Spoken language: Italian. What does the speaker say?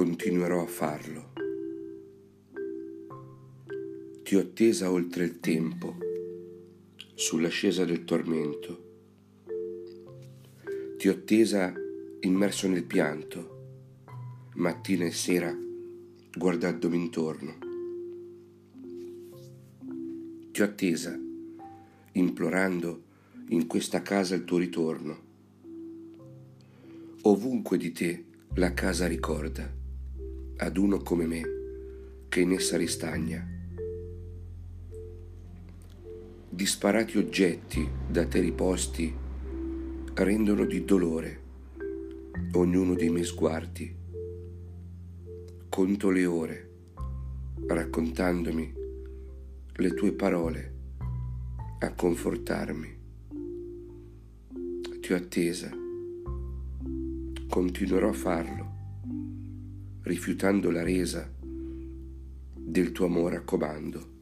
continuerò a farlo. Ti ho attesa oltre il tempo, sull'ascesa del tormento. Ti ho attesa immerso nel pianto, mattina e sera guardandomi intorno. Ti ho attesa, implorando in questa casa il tuo ritorno. Ovunque di te la casa ricorda, ad uno come me, che in essa ristagna. Disparati oggetti da te riposti rendono di dolore ognuno dei miei sguardi. Conto le ore, raccontandomi le tue parole a confortarmi. Ti ho attesa continuerò a farlo, rifiutando la resa del tuo amore a comando.